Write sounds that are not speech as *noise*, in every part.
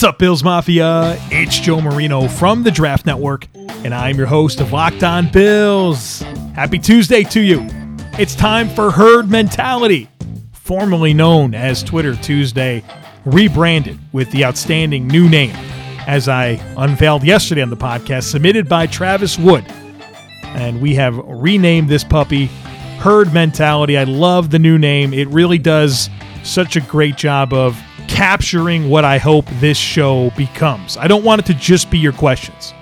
What's up, Bills Mafia? It's Joe Marino from the Draft Network, and I'm your host of Locked On Bills. Happy Tuesday to you. It's time for Herd Mentality, formerly known as Twitter Tuesday, rebranded with the outstanding new name, as I unveiled yesterday on the podcast, submitted by Travis Wood. And we have renamed this puppy Herd Mentality. I love the new name. It really does such a great job of capturing what I hope this show becomes. I don't want it to just be your questions.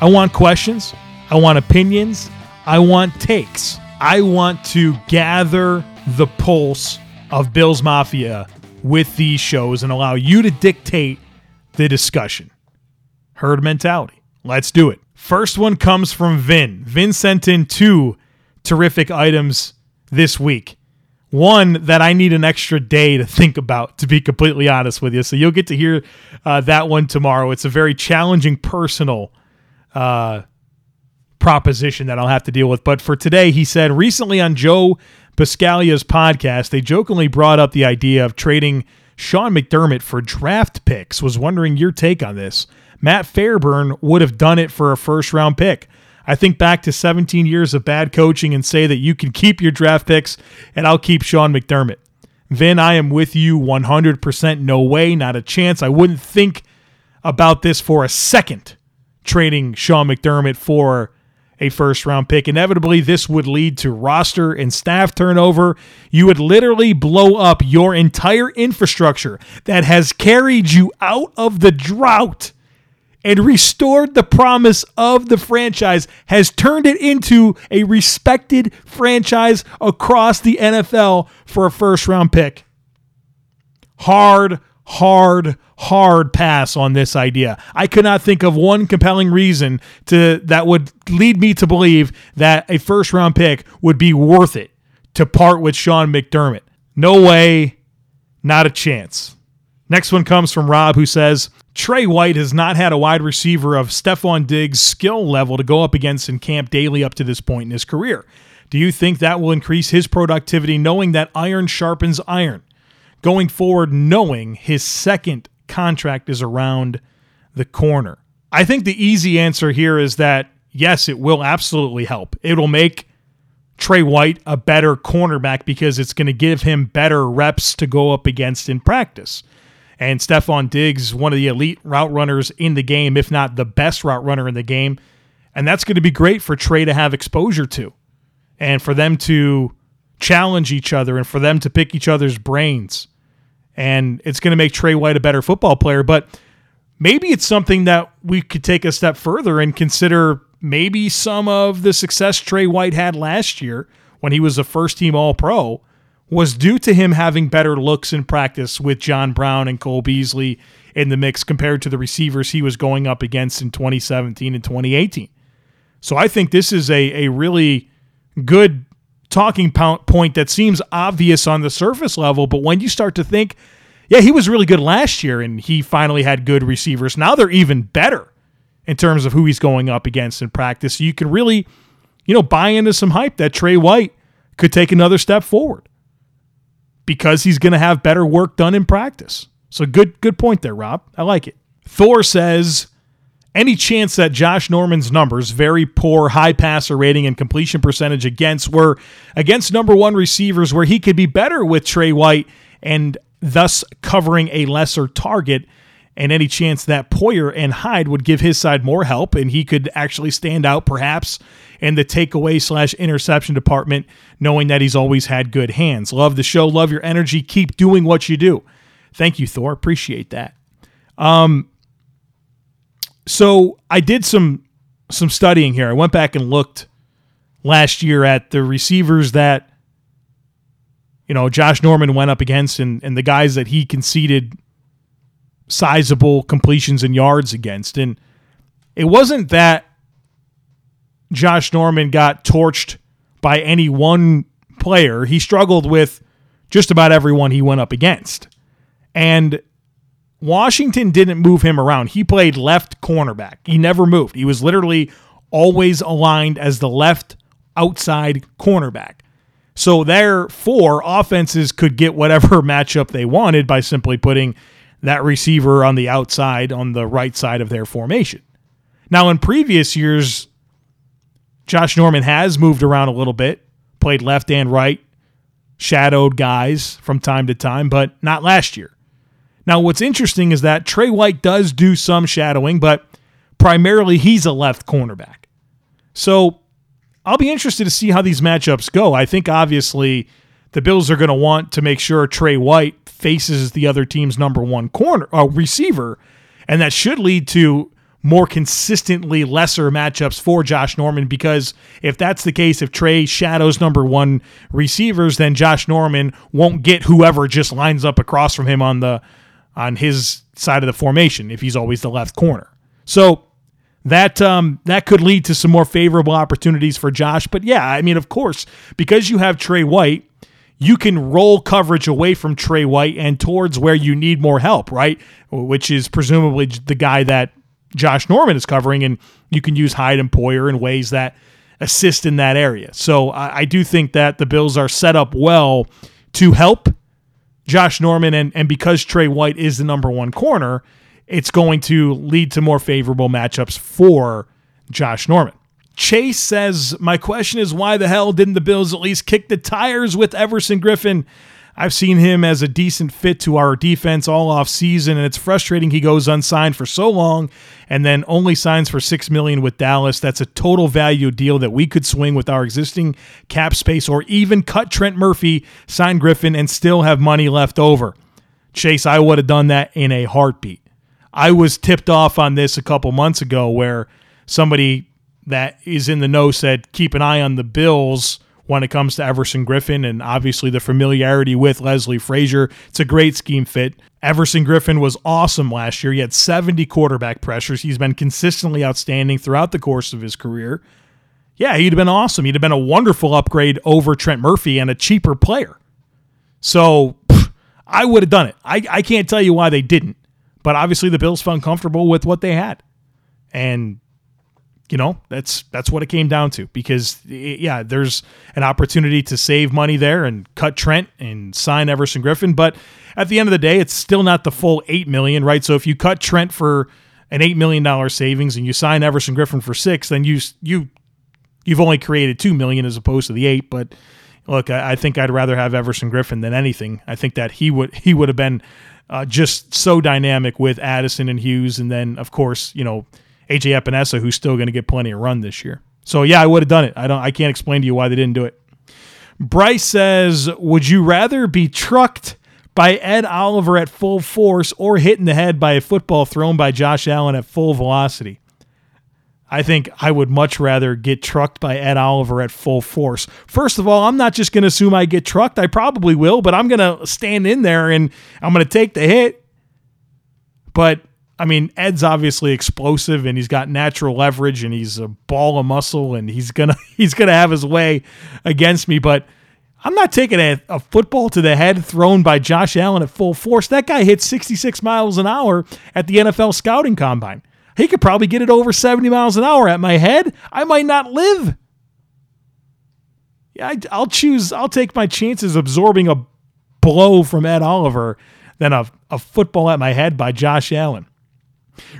I want questions. I want opinions. I want takes. I want to gather the pulse of Bills Mafia with these shows and allow you to dictate the discussion. Herd mentality. Let's do it. First one comes from Vin. Vin sent in two terrific items this week one that I need an extra day to think about, to be completely honest with you. So you'll get to hear uh, that one tomorrow. It's a very challenging personal uh, proposition that I'll have to deal with. But for today, he said recently on Joe Buscaglia's podcast, they jokingly brought up the idea of trading Sean McDermott for draft picks. Was wondering your take on this. Matt Fairburn would have done it for a first round pick. I think back to 17 years of bad coaching and say that you can keep your draft picks and I'll keep Sean McDermott. Vin, I am with you 100%. No way, not a chance. I wouldn't think about this for a second, trading Sean McDermott for a first round pick. Inevitably, this would lead to roster and staff turnover. You would literally blow up your entire infrastructure that has carried you out of the drought and restored the promise of the franchise, has turned it into a respected franchise across the NFL for a first round pick. Hard, hard, hard pass on this idea. I could not think of one compelling reason to that would lead me to believe that a first round pick would be worth it to part with Sean McDermott. No way, not a chance. Next one comes from Rob, who says Trey White has not had a wide receiver of Stefon Diggs' skill level to go up against in camp daily up to this point in his career. Do you think that will increase his productivity knowing that iron sharpens iron? Going forward, knowing his second contract is around the corner. I think the easy answer here is that yes, it will absolutely help. It'll make Trey White a better cornerback because it's going to give him better reps to go up against in practice. And Stefon Diggs, one of the elite route runners in the game, if not the best route runner in the game. And that's going to be great for Trey to have exposure to and for them to challenge each other and for them to pick each other's brains. And it's going to make Trey White a better football player. But maybe it's something that we could take a step further and consider maybe some of the success Trey White had last year when he was a first team All Pro was due to him having better looks in practice with John Brown and Cole Beasley in the mix compared to the receivers he was going up against in 2017 and 2018. So I think this is a, a really good talking point that seems obvious on the surface level, but when you start to think, yeah, he was really good last year and he finally had good receivers. Now they're even better in terms of who he's going up against in practice. You can really, you know, buy into some hype that Trey White could take another step forward because he's going to have better work done in practice. So good good point there, Rob. I like it. Thor says any chance that Josh Norman's numbers, very poor high passer rating and completion percentage against were against number 1 receivers where he could be better with Trey White and thus covering a lesser target and any chance that Poyer and Hyde would give his side more help and he could actually stand out perhaps in the takeaway slash interception department, knowing that he's always had good hands. Love the show, love your energy. Keep doing what you do. Thank you, Thor. Appreciate that. Um, so I did some some studying here. I went back and looked last year at the receivers that you know Josh Norman went up against and, and the guys that he conceded sizable completions and yards against. And it wasn't that Josh Norman got torched by any one player. He struggled with just about everyone he went up against. And Washington didn't move him around. He played left cornerback. He never moved. He was literally always aligned as the left outside cornerback. So therefore, offenses could get whatever *laughs* matchup they wanted by simply putting that receiver on the outside on the right side of their formation. Now, in previous years, Josh Norman has moved around a little bit, played left and right, shadowed guys from time to time, but not last year. Now, what's interesting is that Trey White does do some shadowing, but primarily he's a left cornerback. So I'll be interested to see how these matchups go. I think obviously the Bills are going to want to make sure Trey White faces the other team's number one corner uh, receiver, and that should lead to more consistently lesser matchups for Josh Norman because if that's the case, if Trey shadows number one receivers, then Josh Norman won't get whoever just lines up across from him on the on his side of the formation if he's always the left corner. So that um, that could lead to some more favorable opportunities for Josh. But yeah, I mean, of course, because you have Trey White, you can roll coverage away from Trey White and towards where you need more help, right? Which is presumably the guy that Josh Norman is covering, and you can use Hyde and Poyer in ways that assist in that area. So I, I do think that the Bills are set up well to help Josh Norman, and and because Trey White is the number one corner, it's going to lead to more favorable matchups for Josh Norman. Chase says, My question is why the hell didn't the Bills at least kick the tires with Everson Griffen? I've seen him as a decent fit to our defense all off season, and it's frustrating he goes unsigned for so long and then only signs for six million with Dallas. That's a total value deal that we could swing with our existing cap space, or even cut Trent Murphy, sign Griffen, and still have money left over. Chase, I would have done that in a heartbeat. I was tipped off on this a couple months ago where somebody that is in the know said keep an eye on the Bills when it comes to Everson Griffen and obviously the familiarity with Leslie Frazier. It's a great scheme fit. Everson Griffen was awesome last year. He had 70 quarterback pressures. He's been consistently outstanding throughout the course of his career. Yeah, he'd have been awesome. He'd have been a wonderful upgrade over Trent Murphy and a cheaper player. So pff, I would have done it. I, I can't tell you why they didn't, but obviously the Bills felt comfortable with what they had. And you know that's that's what it came down to because yeah there's an opportunity to save money there and cut Trent and sign Everson griffen but at the end of the day it's still not the full 8 million right? So if you cut Trent for an 8 million dollar savings and you sign Everson griffen for 6 then you you you've only created 2 million as opposed to the 8 but look I, I think I'd rather have Everson griffen than anything. I think that he would he would have been uh, just so dynamic with Addison and Hughes and then of course you know AJ Epenesa, who's still going to get plenty of run this year. So yeah, I would have done it. I don't. I can't explain to you why they didn't do it. Bryce says, "Would you rather be trucked by Ed Oliver at full force or hit in the head by a football thrown by Josh Allen at full velocity?" I think I would much rather get trucked by Ed Oliver at full force. First of all, I'm not just going to assume I get trucked. I probably will, but I'm going to stand in there and I'm going to take the hit. But I mean, Ed's obviously explosive and he's got natural leverage and he's a ball of muscle and he's gonna *laughs* he's gonna have his way against me. But I'm not taking a, a football to the head thrown by Josh Allen at full force. That guy hit 66 miles an hour at the NFL scouting combine. He could probably get it over 70 miles an hour at my head. I might not live. Yeah, I, will choose. I'll take my chances absorbing a blow from Ed Oliver than a, a football at my head by Josh Allen.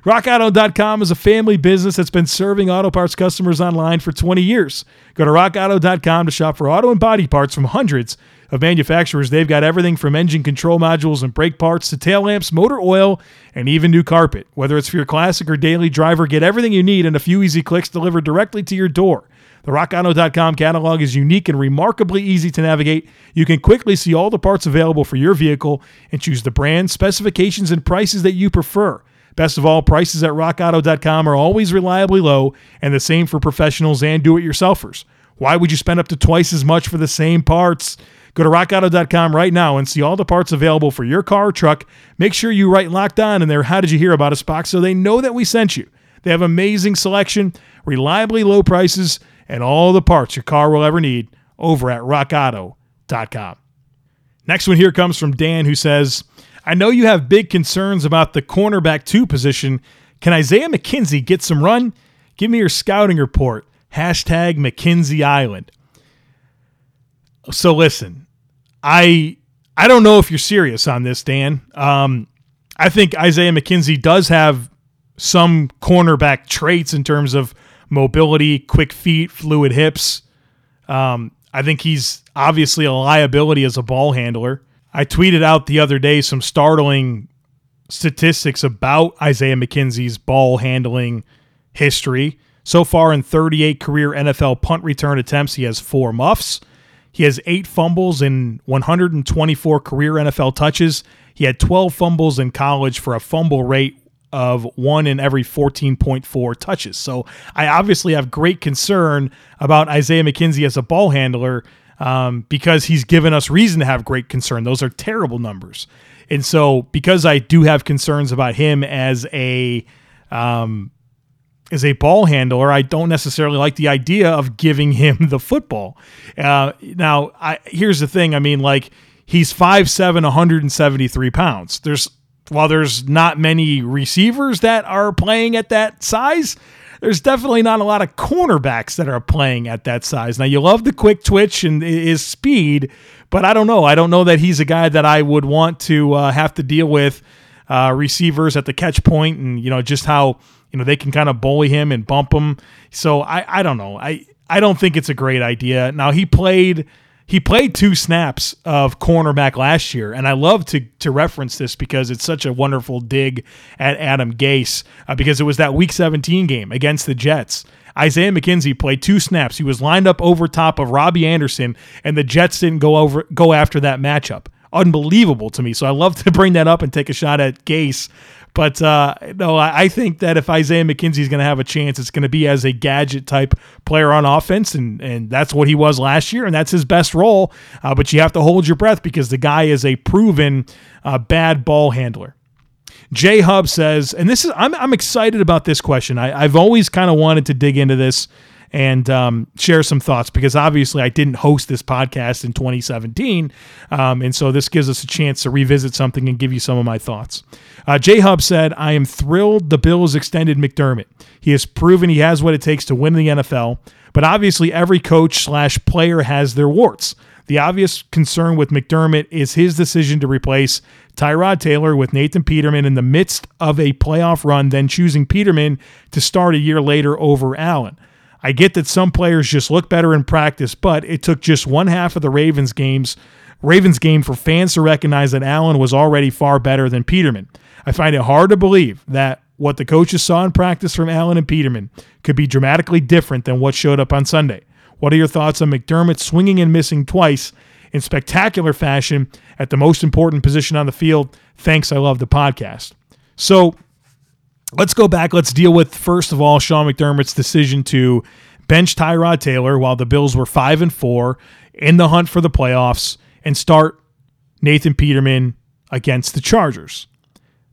RockAuto.com is a family business that's been serving auto parts customers online for 20 years. Go to RockAuto.com to shop for auto and body parts from hundreds of manufacturers. They've got everything from engine control modules and brake parts to tail lamps, motor oil, and even new carpet. Whether it's for your classic or daily driver, get everything you need in a few easy clicks delivered directly to your door. The RockAuto.com catalog is unique and remarkably easy to navigate. You can quickly see all the parts available for your vehicle and choose the brand, specifications, and prices that you prefer. Best of all, prices at rockauto.com are always reliably low and the same for professionals and do it yourselfers. Why would you spend up to twice as much for the same parts? Go to rockauto.com right now and see all the parts available for your car or truck. Make sure you write locked on in their How Did You Hear About Us box so they know that we sent you. They have amazing selection, reliably low prices, and all the parts your car will ever need over at rockauto.com. Next one here comes from Dan who says, I know you have big concerns about the cornerback two position. Can Isaiah McKenzie get some run? Give me your scouting report. Hashtag McKenzie Island. So listen, I I don't know if you're serious on this, Dan. Um, I think Isaiah McKenzie does have some cornerback traits in terms of mobility, quick feet, fluid hips. Um, I think he's obviously a liability as a ball handler. I tweeted out the other day some startling statistics about Isaiah McKenzie's ball handling history. So far in 38 career NFL punt return attempts, he has four muffs. He has eight fumbles in 124 career NFL touches. He had 12 fumbles in college for a fumble rate of one in every 14.4 touches. So I obviously have great concern about Isaiah McKenzie as a ball handler um, because he's given us reason to have great concern. Those are terrible numbers. And so because I do have concerns about him as a um, as a ball handler, I don't necessarily like the idea of giving him the football. Uh, now, I, here's the thing. I mean, like he's 5'7", 173 pounds. There's while there's not many receivers that are playing at that size, there's definitely not a lot of cornerbacks that are playing at that size. Now you love the quick twitch and his speed, but I don't know. I don't know that he's a guy that I would want to uh, have to deal with uh, receivers at the catch point and you know just how you know they can kind of bully him and bump him. So I I don't know. I I don't think it's a great idea. Now he played he played two snaps of cornerback last year, and I love to to reference this because it's such a wonderful dig at Adam Gase uh, because it was that Week 17 game against the Jets. Isaiah McKenzie played two snaps. He was lined up over top of Robbie Anderson, and the Jets didn't go over go after that matchup. Unbelievable to me. So I love *laughs* to bring that up and take a shot at Gase but uh, no, I think that if Isaiah McKenzie is going to have a chance, it's going to be as a gadget type player on offense, and and that's what he was last year, and that's his best role. Uh, but you have to hold your breath because the guy is a proven uh, bad ball handler. Jay Hub says, and this is I'm I'm excited about this question. I, I've always kind of wanted to dig into this and um, share some thoughts because obviously I didn't host this podcast in 2017. Um, and so this gives us a chance to revisit something and give you some of my thoughts. Uh, J Hub said, I am thrilled the Bills extended McDermott. He has proven he has what it takes to win the NFL, but obviously every coach slash player has their warts. The obvious concern with McDermott is his decision to replace Tyrod Taylor with Nathan Peterman in the midst of a playoff run, then choosing Peterman to start a year later over Allen. I get that some players just look better in practice, but it took just one half of the Ravens games Ravens game for fans to recognize that Allen was already far better than Peterman. I find it hard to believe that what the coaches saw in practice from Allen and Peterman could be dramatically different than what showed up on Sunday. What are your thoughts on McDermott swinging and missing twice in spectacular fashion at the most important position on the field? Thanks. I love the podcast. So let's go back. Let's deal with first of all Sean McDermott's decision to bench Tyrod Taylor while the Bills were five and four in the hunt for the playoffs and start Nathan Peterman against the Chargers.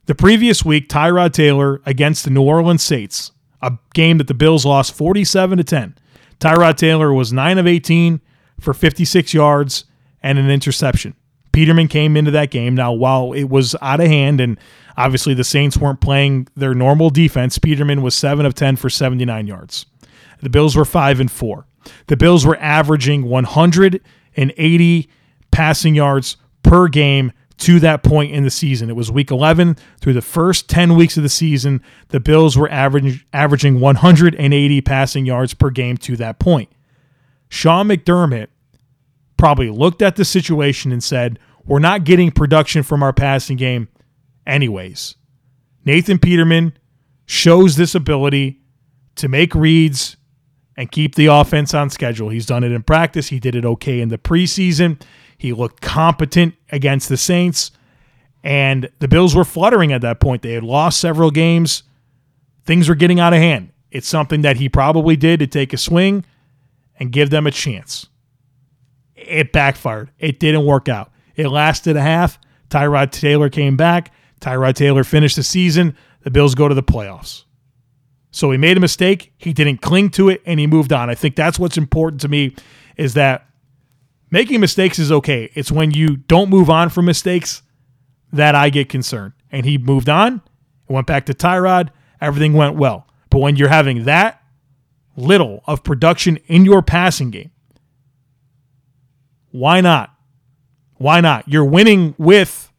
The previous week, Tyrod Taylor against the New Orleans Saints, a game that the Bills lost 47 to 10. Tyrod Taylor was 9 of 18 for 56 yards and an interception. Peterman came into that game. Now, while it was out of hand and obviously the Saints weren't playing their normal defense, Peterman was 7 of 10 for 79 yards. The Bills were 5 and 4. The Bills were averaging 180 passing yards per game to that point in the season. It was week 11 through the first 10 weeks of the season. The Bills were average, averaging 180 passing yards per game to that point. Sean McDermott probably looked at the situation and said, We're not getting production from our passing game, anyways. Nathan Peterman shows this ability to make reads and keep the offense on schedule. He's done it in practice, he did it okay in the preseason. He looked competent against the Saints, and the Bills were fluttering at that point. They had lost several games, things were getting out of hand. It's something that he probably did to take a swing and give them a chance it backfired. It didn't work out. It lasted a half. Tyrod Taylor came back. Tyrod Taylor finished the season. The Bills go to the playoffs. So he made a mistake. He didn't cling to it and he moved on. I think that's what's important to me is that making mistakes is okay. It's when you don't move on from mistakes that I get concerned. And he moved on, went back to Tyrod. Everything went well. But when you're having that little of production in your passing game, why not? Why not? You're winning with,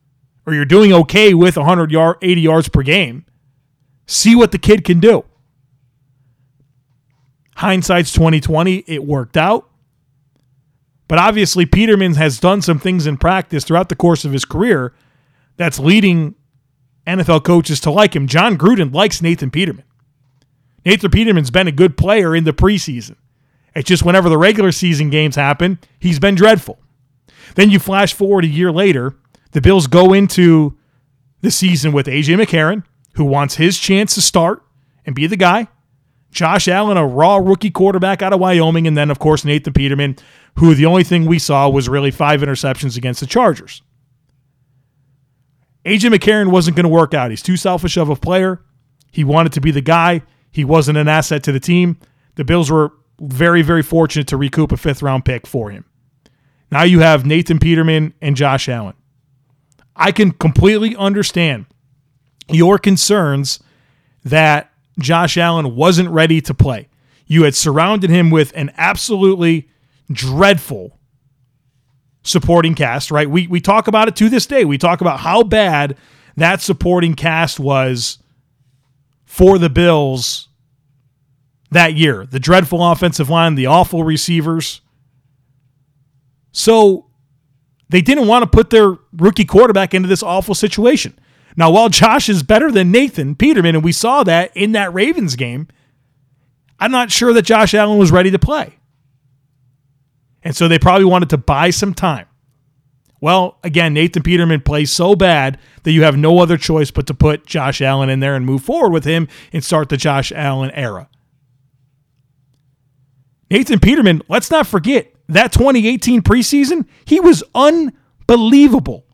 or you're doing okay with 100 yard 80 yards per game. See what the kid can do. Hindsight's 2020, it worked out. But obviously Peterman has done some things in practice throughout the course of his career that's leading NFL coaches to like him. Jon Gruden likes Nathan Peterman. Nathan Peterman's been a good player in the preseason. It's just whenever the regular season games happen, he's been dreadful. Then you flash forward a year later, the Bills go into the season with AJ McCarron, who wants his chance to start and be the guy. Josh Allen, a raw rookie quarterback out of Wyoming, and then, of course, Nathan Peterman, who the only thing we saw was really five interceptions against the Chargers. AJ McCarron wasn't going to work out. He's too selfish of a player. He wanted to be the guy. He wasn't an asset to the team. The Bills were very, very fortunate to recoup a fifth round pick for him. Now you have Nathan Peterman and Josh Allen. I can completely understand your concerns that Josh Allen wasn't ready to play. You had surrounded him with an absolutely dreadful supporting cast, right? We we talk about it to this day. We talk about how bad that supporting cast was for the Bills that year. The dreadful offensive line, the awful receivers. So they didn't want to put their rookie quarterback into this awful situation. Now, while Josh is better than Nathan Peterman, and we saw that in that Ravens game, I'm not sure that Josh Allen was ready to play. And so they probably wanted to buy some time. Well, again, Nathan Peterman plays so bad that you have no other choice but to put Josh Allen in there and move forward with him and start the Josh Allen era. Nathan Peterman, let's not forget that 2018 preseason, he was unbelievable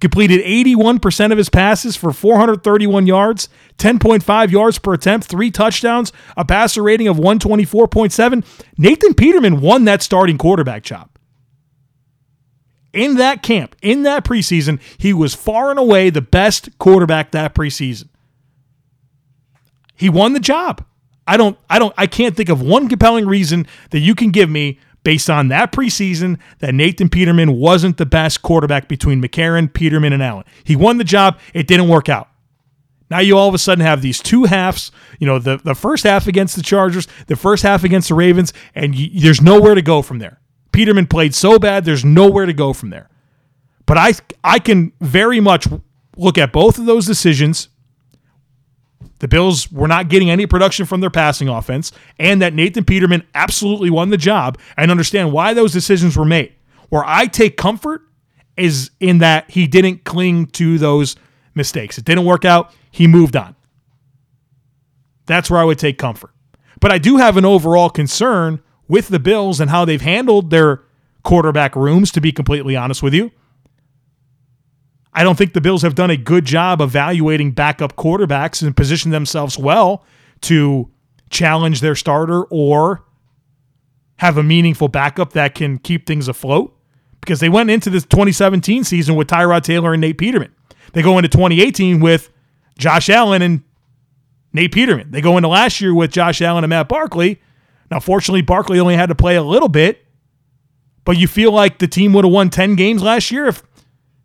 completed 81% of his passes for 431 yards, 10.5 yards per attempt, three touchdowns, a passer rating of 124.7. Nathan Peterman won that starting quarterback job. In that camp, in that preseason, he was far and away the best quarterback that preseason. He won the job. I don't I don't I can't think of one compelling reason that you can give me based on that preseason that Nathan Peterman wasn't the best quarterback between McCarron, Peterman, and Allen. He won the job. It didn't work out. Now you all of a sudden have these two halves, you know, the, the first half against the Chargers, the first half against the Ravens, and you, there's nowhere to go from there. Peterman played so bad, there's nowhere to go from there. But I I can very much look at both of those decisions the Bills were not getting any production from their passing offense, and that Nathan Peterman absolutely won the job and understand why those decisions were made. Where I take comfort is in that he didn't cling to those mistakes. It didn't work out. He moved on. That's where I would take comfort. But I do have an overall concern with the Bills and how they've handled their quarterback rooms, to be completely honest with you. I don't think the Bills have done a good job evaluating backup quarterbacks and position themselves well to challenge their starter or have a meaningful backup that can keep things afloat. Because they went into this 2017 season with Tyrod Taylor and Nate Peterman. They go into 2018 with Josh Allen and Nate Peterman. They go into last year with Josh Allen and Matt Barkley. Now, fortunately, Barkley only had to play a little bit, but you feel like the team would have won 10 games last year if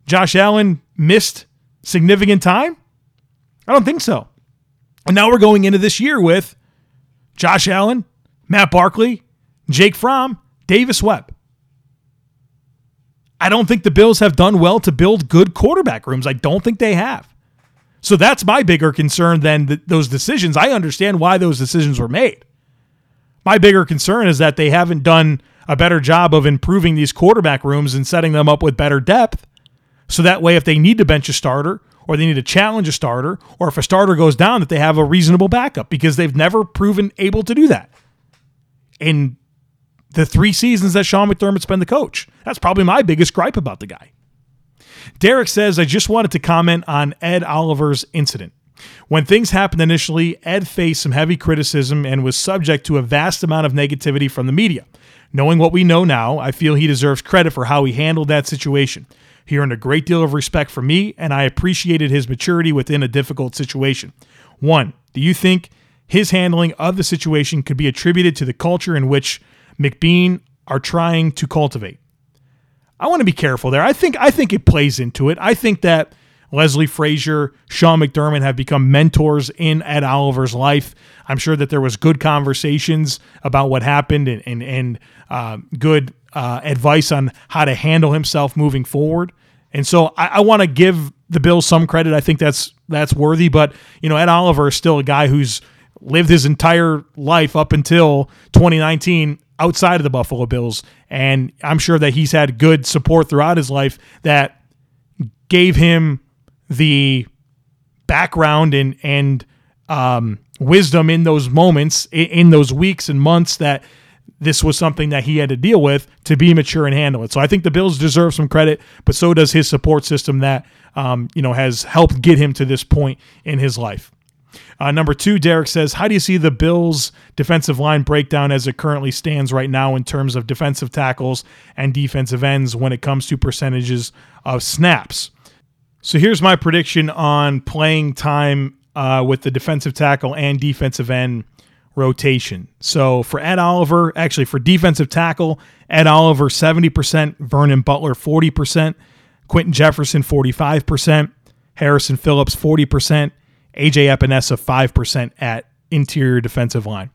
Josh Allen missed significant time? I don't think so. And now we're going into this year with Josh Allen, Matt Barkley, Jake Fromm, Davis Webb. I don't think the Bills have done well to build good quarterback rooms. I don't think they have. So that's my bigger concern than th- those decisions. I understand why those decisions were made. My bigger concern is that they haven't done a better job of improving these quarterback rooms and setting them up with better depth so that way, if they need to bench a starter or they need to challenge a starter, or if a starter goes down, that they have a reasonable backup because they've never proven able to do that. In the three seasons that Sean McDermott's been the coach, that's probably my biggest gripe about the guy. Derek says, I just wanted to comment on Ed Oliver's incident. When things happened initially, Ed faced some heavy criticism and was subject to a vast amount of negativity from the media. Knowing what we know now, I feel he deserves credit for how he handled that situation. He earned a great deal of respect from me, and I appreciated his maturity within a difficult situation. One, do you think his handling of the situation could be attributed to the culture in which McBeane are trying to cultivate? I want to be careful there. I think I think it plays into it. I think that Leslie Frazier, Sean McDermott have become mentors in Ed Oliver's life. I'm sure that there was good conversations about what happened and and, and uh, good uh, advice on how to handle himself moving forward. And so I, I want to give the Bills some credit. I think that's that's worthy. But you know, Ed Oliver is still a guy who's lived his entire life up until 2019 outside of the Buffalo Bills, and I'm sure that he's had good support throughout his life that gave him the background and and um, wisdom in those moments, in, in those weeks and months that this was something that he had to deal with to be mature and handle it. So I think the Bills deserve some credit, but so does his support system that um, you know has helped get him to this point in his life. Uh, number two, Derek says, How do you see the Bills' defensive line breakdown as it currently stands right now in terms of defensive tackles and defensive ends when it comes to percentages of snaps? So here's my prediction on playing time uh, with the defensive tackle and defensive end rotation. So for Ed Oliver, actually for defensive tackle, Ed Oliver 70%, Vernon Butler 40%, Quinton Jefferson 45%, Harrison Phillips 40%, AJ Epenesa 5% at interior defensive line.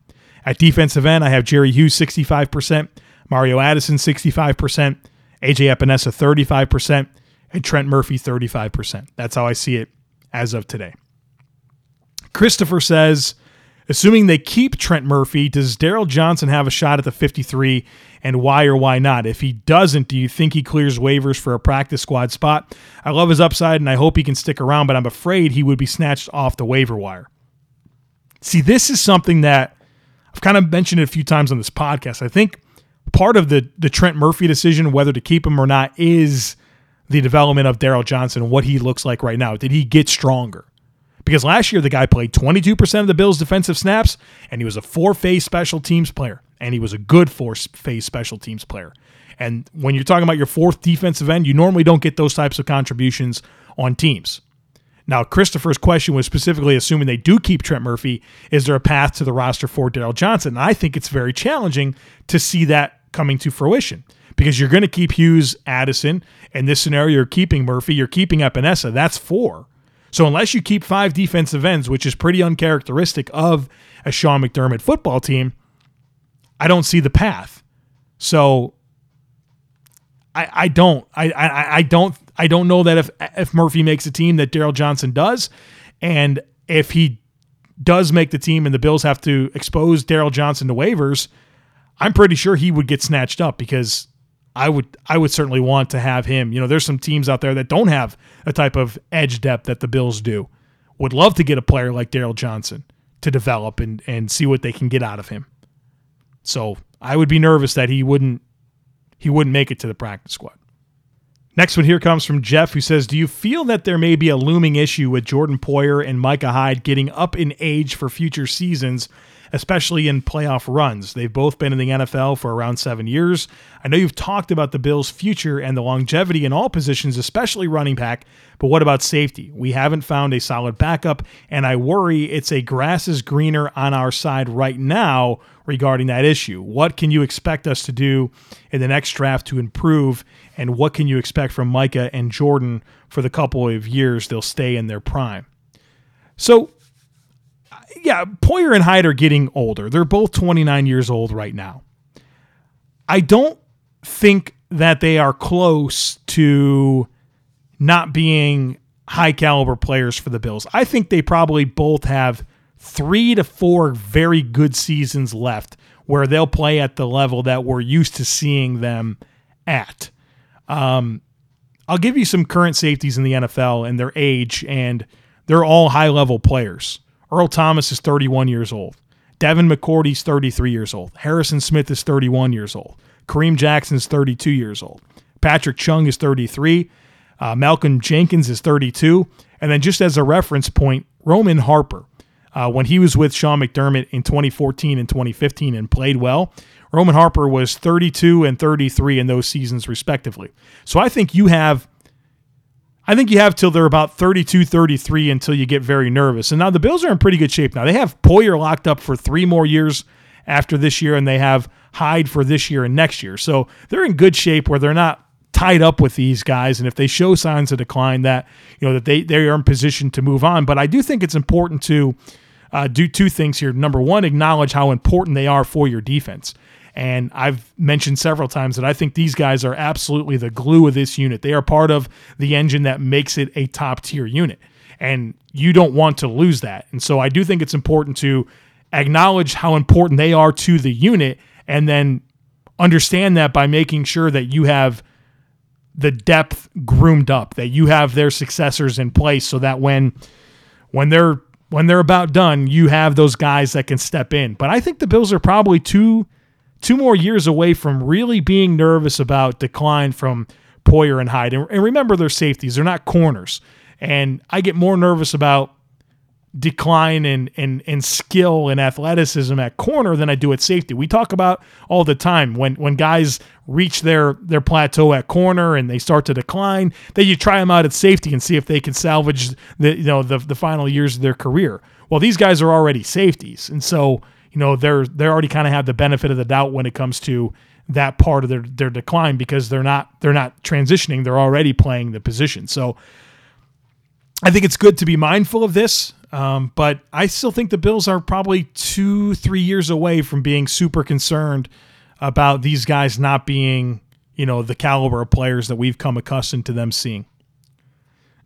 At defensive end, I have Jerry Hughes 65%, Mario Addison 65%, AJ Epenesa 35%, and Trent Murphy 35%. That's how I see it as of today. Christopher says, assuming they keep Trent Murphy, does Darryl Johnson have a shot at the 53 and why or why not? If he doesn't, do you think he clears waivers for a practice squad spot? I love his upside and I hope he can stick around, but I'm afraid he would be snatched off the waiver wire. See, this is something that I've kind of mentioned it a few times on this podcast. I think part of the the Trent Murphy decision, whether to keep him or not, is the development of Darryl Johnson, what he looks like right now. Did he get stronger? Because last year the guy played 22% of the Bills' defensive snaps, and he was a four-phase special teams player and he was a good four phase special teams player. And when you're talking about your fourth defensive end, you normally don't get those types of contributions on teams. Now, Christopher's question was specifically assuming they do keep Trent Murphy, is there a path to the roster for Darryl Johnson? And I think it's very challenging to see that coming to fruition because you're going to keep Hughes, Addison. In this scenario, you're keeping Murphy, you're keeping Epenesa. That's four. So unless you keep five defensive ends, which is pretty uncharacteristic of a Sean McDermott football team, I don't see the path. So I, I don't I, I I don't I don't know that if if Murphy makes a team that Darryl Johnson does, and if he does make the team and the Bills have to expose Darryl Johnson to waivers, I'm pretty sure he would get snatched up because I would I would certainly want to have him. You know, there's some teams out there that don't have a type of edge depth that the Bills do. Would love to get a player like Darryl Johnson to develop and and see what they can get out of him. So I would be nervous that he wouldn't he wouldn't make it to the practice squad. Next one here comes from Jeff, who says, Do you feel that there may be a looming issue with Jordan Poyer and Micah Hyde getting up in age for future seasons especially in playoff runs. They've both been in the NFL for around seven years. I know you've talked about the Bills' future and the longevity in all positions, especially running back, but what about safety? We haven't found a solid backup, and I worry it's a grass is greener on our side right now regarding that issue. What can you expect us to do in the next draft to improve, and what can you expect from Micah and Jordan for the couple of years they'll stay in their prime? So, yeah, Poyer and Hyde are getting older. They're both 29 years old right now. I don't think that they are close to not being high caliber players for the Bills. I think they probably both have three to four very good seasons left where they'll play at the level that we're used to seeing them at. Um, I'll give you some current safeties in the NFL and their age, and they're all high level players. Earl Thomas is 31 years old. Devin McCourty's 33 years old. Harrison Smith is 31 years old. Kareem Jackson is 32 years old. Patrick Chung is 33. Uh, Malcolm Jenkins is 32. And then, just as a reference point, Roman Harper, uh, when he was with Sean McDermott in 2014 and 2015 and played well, Roman Harper was 32 and 33 in those seasons, respectively. So I think you have I think you have till they're about 32, 33 until you get very nervous. And now the Bills are in pretty good shape now. They have Poyer locked up for three more years after this year, and they have Hyde for this year and next year. So they're in good shape where they're not tied up with these guys and if they show signs of decline that you know that they they are in position to move on but i do think it's important to uh, do two things here number one acknowledge how important they are for your defense and I've mentioned several times that I think these guys are absolutely the glue of this unit. They are part of the engine that makes it a top tier unit. And you don't want to lose that. And so I do think it's important to acknowledge how important they are to the unit and then understand that by making sure that you have the depth groomed up, that you have their successors in place so that when when they're when they're about done, you have those guys that can step in. But I think the Bills are probably two two more years away from really being nervous about decline from Poyer and Hyde. And, and remember their safeties, they're not corners. And I get more nervous about decline in, in, in skill and athleticism at corner than I do at safety. We talk about all the time when when guys reach their their plateau at corner and they start to decline, then you try them out at safety and see if they can salvage the you know the, the final years of their career. Well, these guys are already safeties. And so, you know, they're they already kind of have the benefit of the doubt when it comes to that part of their, their decline because they're not they're not transitioning, they're already playing the position. So I think it's good to be mindful of this, um, but I still think the Bills are probably two, three years away from being super concerned about these guys not being, you know, the caliber of players that we've come accustomed to them seeing.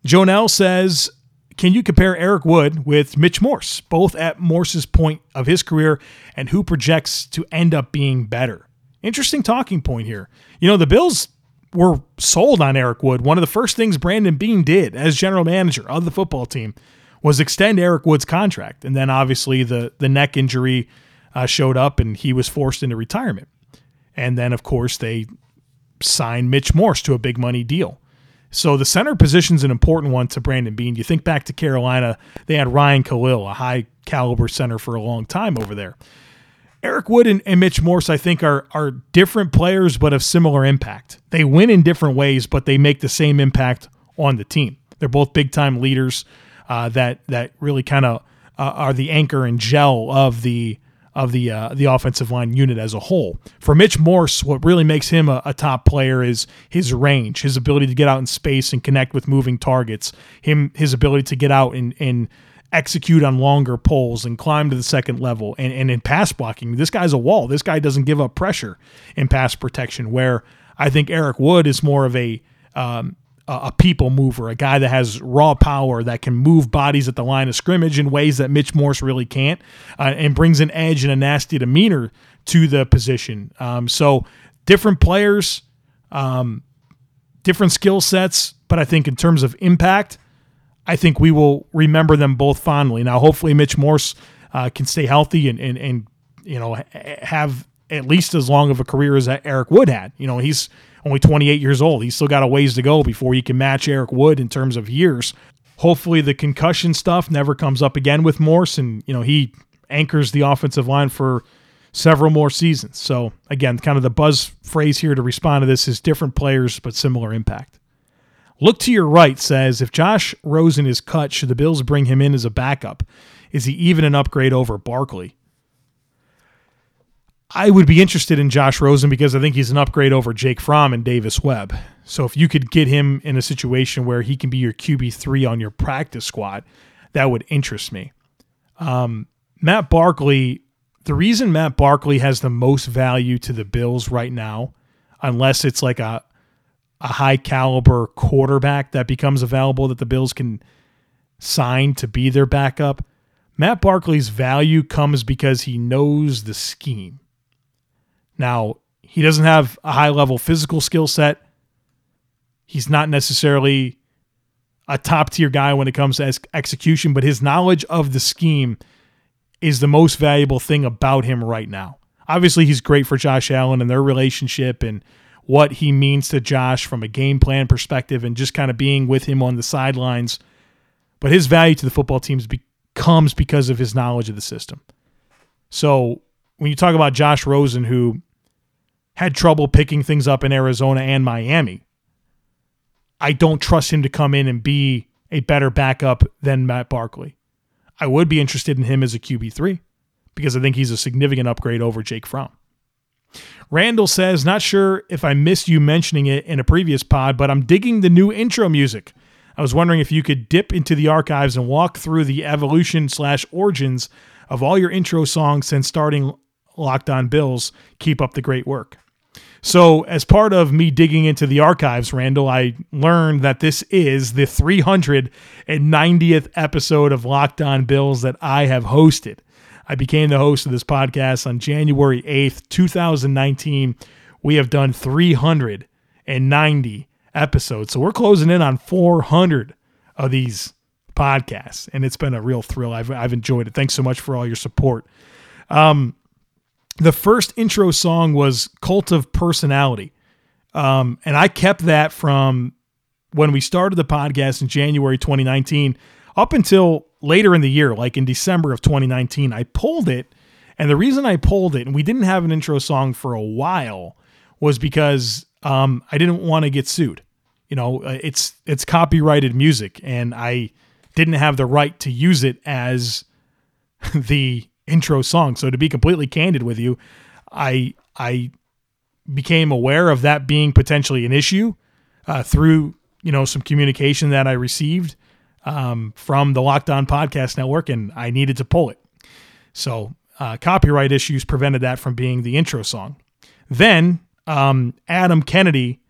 Jonell says, can you compare Eric Wood with Mitch Morse, both at Morse's point of his career and who projects to end up being better? Interesting talking point here. You know, the Bills were sold on Eric Wood, one of the first things Brandon Beane did as general manager of the football team was extend Eric Wood's contract. And then obviously the the neck injury uh, showed up and he was forced into retirement. And then of course they signed Mitch Morse to a big money deal. So the center position is an important one to Brandon Beane. You think back to Carolina, they had Ryan Kalil, a high caliber center for a long time over there. Eric Wood and, and, Mitch Morse, I think, are are different players but of similar impact. They win in different ways, but they make the same impact on the team. They're both big time leaders uh, that that really kind of uh, are the anchor and gel of the of the uh, the offensive line unit as a whole. For Mitch Morse, what really makes him a, a, top player is his range, his ability to get out in space and connect with moving targets, him his ability to get out and and execute on longer poles and climb to the second level. And, and in pass blocking, this guy's a wall. This guy doesn't give up pressure in pass protection, where I think Eric Wood is more of a um, a people mover, a guy that has raw power that can move bodies at the line of scrimmage in ways that Mitch Morse really can't, uh, and brings an edge and a nasty demeanor to the position. Um, so different players, um, different skill sets, but I think in terms of impact, I think we will remember them both fondly. Now, hopefully, Mitch Morse uh, can stay healthy and, and and you know have at least as long of a career as Eric Wood had. You know, he's only 28 years old. He's still got a ways to go before he can match Eric Wood in terms of years. Hopefully, the concussion stuff never comes up again with Morse, and you know he anchors the offensive line for several more seasons. So again, kind of the buzz phrase here to respond to this is different players but similar impact. Look to your right says if Josh Rosen is cut, should the Bills bring him in as a backup? Is he even an upgrade over Barkley? I would be interested in Josh Rosen because I think he's an upgrade over Jake Fromm and Davis Webb. So if you could get him in a situation where he can be your QB3 on your practice squad, that would interest me. Um, Matt Barkley, the reason Matt Barkley has the most value to the Bills right now, unless it's like a a high caliber quarterback that becomes available that the Bills can sign to be their backup. Matt Barkley's value comes because he knows the scheme. Now, he doesn't have a high level physical skill set. He's not necessarily a top tier guy when it comes to execution, but his knowledge of the scheme is the most valuable thing about him right now. Obviously, he's great for Josh Allen and their relationship and what he means to Josh from a game plan perspective and just kind of being with him on the sidelines. But his value to the football teams becomes because of his knowledge of the system. So when you talk about Josh Rosen, who had trouble picking things up in Arizona and Miami, I don't trust him to come in and be a better backup than Matt Barkley. I would be interested in him as a QB3 because I think he's a significant upgrade over Jake Fromm. Randall says, Not sure if I missed you mentioning it in a previous pod, but I'm digging the new intro music. I was wondering if you could dip into the archives and walk through the evolution slash origins of all your intro songs since starting Locked On Bills. Keep up the great work. So, as part of me digging into the archives, Randall, I learned that this is the 390th episode of Locked On Bills that I have hosted. I became the host of this podcast on January 8th, 2019. We have done 390 episodes. So, we're closing in on 400 of these podcasts, and it's been a real thrill. I've, I've enjoyed it. Thanks so much for all your support. Um, the first intro song was Cult of Personality. Um, and I kept that from when we started the podcast in January 2019 up until later in the year, like in December of 2019. I pulled it. And the reason I pulled it, and we didn't have an intro song for a while, was because um, I didn't want to get sued. You know, uh, it's it's copyrighted music, and I didn't have the right to use it as *laughs* the intro song. So to be completely candid with you, I I became aware of that being potentially an issue uh, through you know some communication that I received um, from the Locked On Podcast Network, and I needed to pull it. So uh, copyright issues prevented that from being the intro song. Then um, Adam Kennedy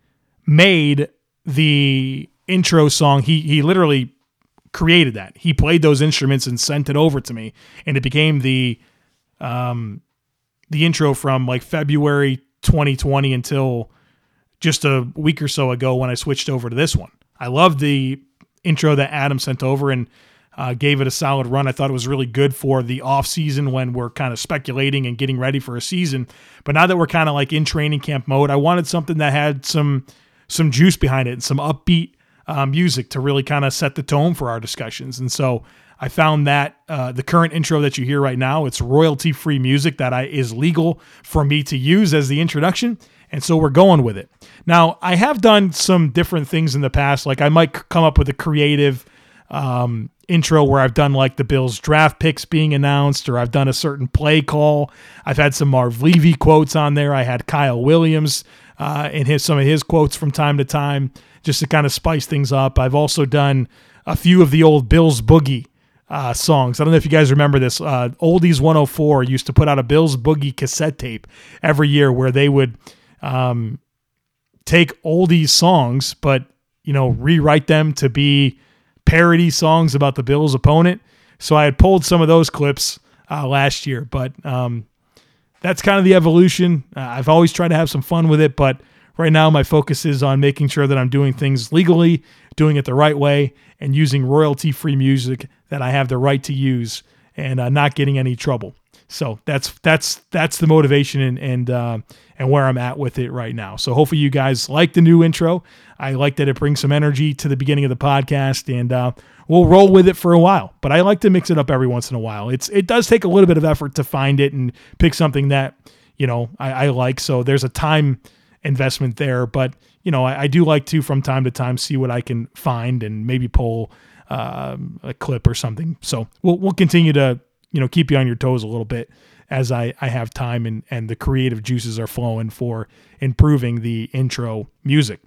made the intro song. He he literally created that. He played those instruments and sent it over to me, and it became the um, the intro from like February 2020 until just a week or so ago when I switched over to this one. I love the intro that Adam sent over and uh, gave it a solid run. I thought it was really good for the off season when we're kind of speculating and getting ready for a season. But now that we're kind of like in training camp mode, I wanted something that had some some juice behind it and some upbeat uh, music to really kind of set the tone for our discussions. And so I found that uh, the current intro that you hear right now, it's royalty free music that I is legal for me to use as the introduction. And so we're going with it. Now, I have done some different things in the past. Like I might come up with a creative um, intro where I've done like the Bills draft picks being announced, or I've done a certain play call. I've had some Marv Levy quotes on there. I had Kyle Williams uh, in his some of his quotes from time to time just to kind of spice things up. I've also done a few of the old Bills Boogie uh, songs. I don't know if you guys remember this. Uh, Oldies 104 used to put out a Bills Boogie cassette tape every year where they would um, take oldies songs, but you know rewrite them to be parody songs about the Bills' opponent. So I had pulled some of those clips uh, last year, but um, that's kind of the evolution. Uh, I've always tried to have some fun with it, but Right now, my focus is on making sure that I'm doing things legally, doing it the right way, and using royalty free music that I have the right to use and uh, not getting any trouble. So that's that's that's the motivation and and uh, and where I'm at with it right now. So hopefully you guys like the new intro. I like that it brings some energy to the beginning of the podcast, and uh, we'll roll with it for a while. But I like to mix it up every once in a while. It's it does take a little bit of effort to find it and pick something that you know I, I like. So there's a time investment there. But you know, I, I, do like to from time to time see what I can find and maybe pull uh, a clip or something. So we'll we'll continue to you know keep you on your toes a little bit as I, I have time and, and the creative juices are flowing for improving the intro music.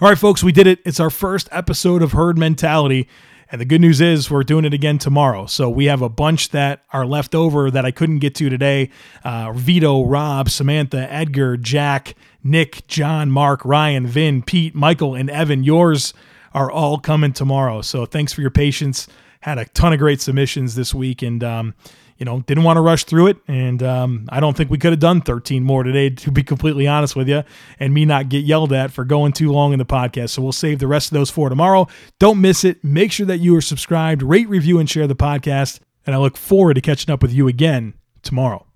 All right, folks, we did it. It's our first episode of Herd Mentality. And the good news is we're doing it again tomorrow. So we have a bunch that are left over that I couldn't get to today. Uh, Vito, Rob, Samantha, Edgar, Jack, Nick, John, Mark, Ryan, Vin, Pete, Michael, and Evan. Yours are all coming tomorrow. So thanks for your patience. Had a ton of great submissions this week, and um, you know, didn't want to rush through it. And um, I don't think we could have done 13 more today, to be completely honest with you, and me not get yelled at for going too long in the podcast. So we'll save the rest of those for tomorrow. Don't miss it. Make sure that you are subscribed, rate, review, and share the podcast. And I look forward to catching up with you again tomorrow.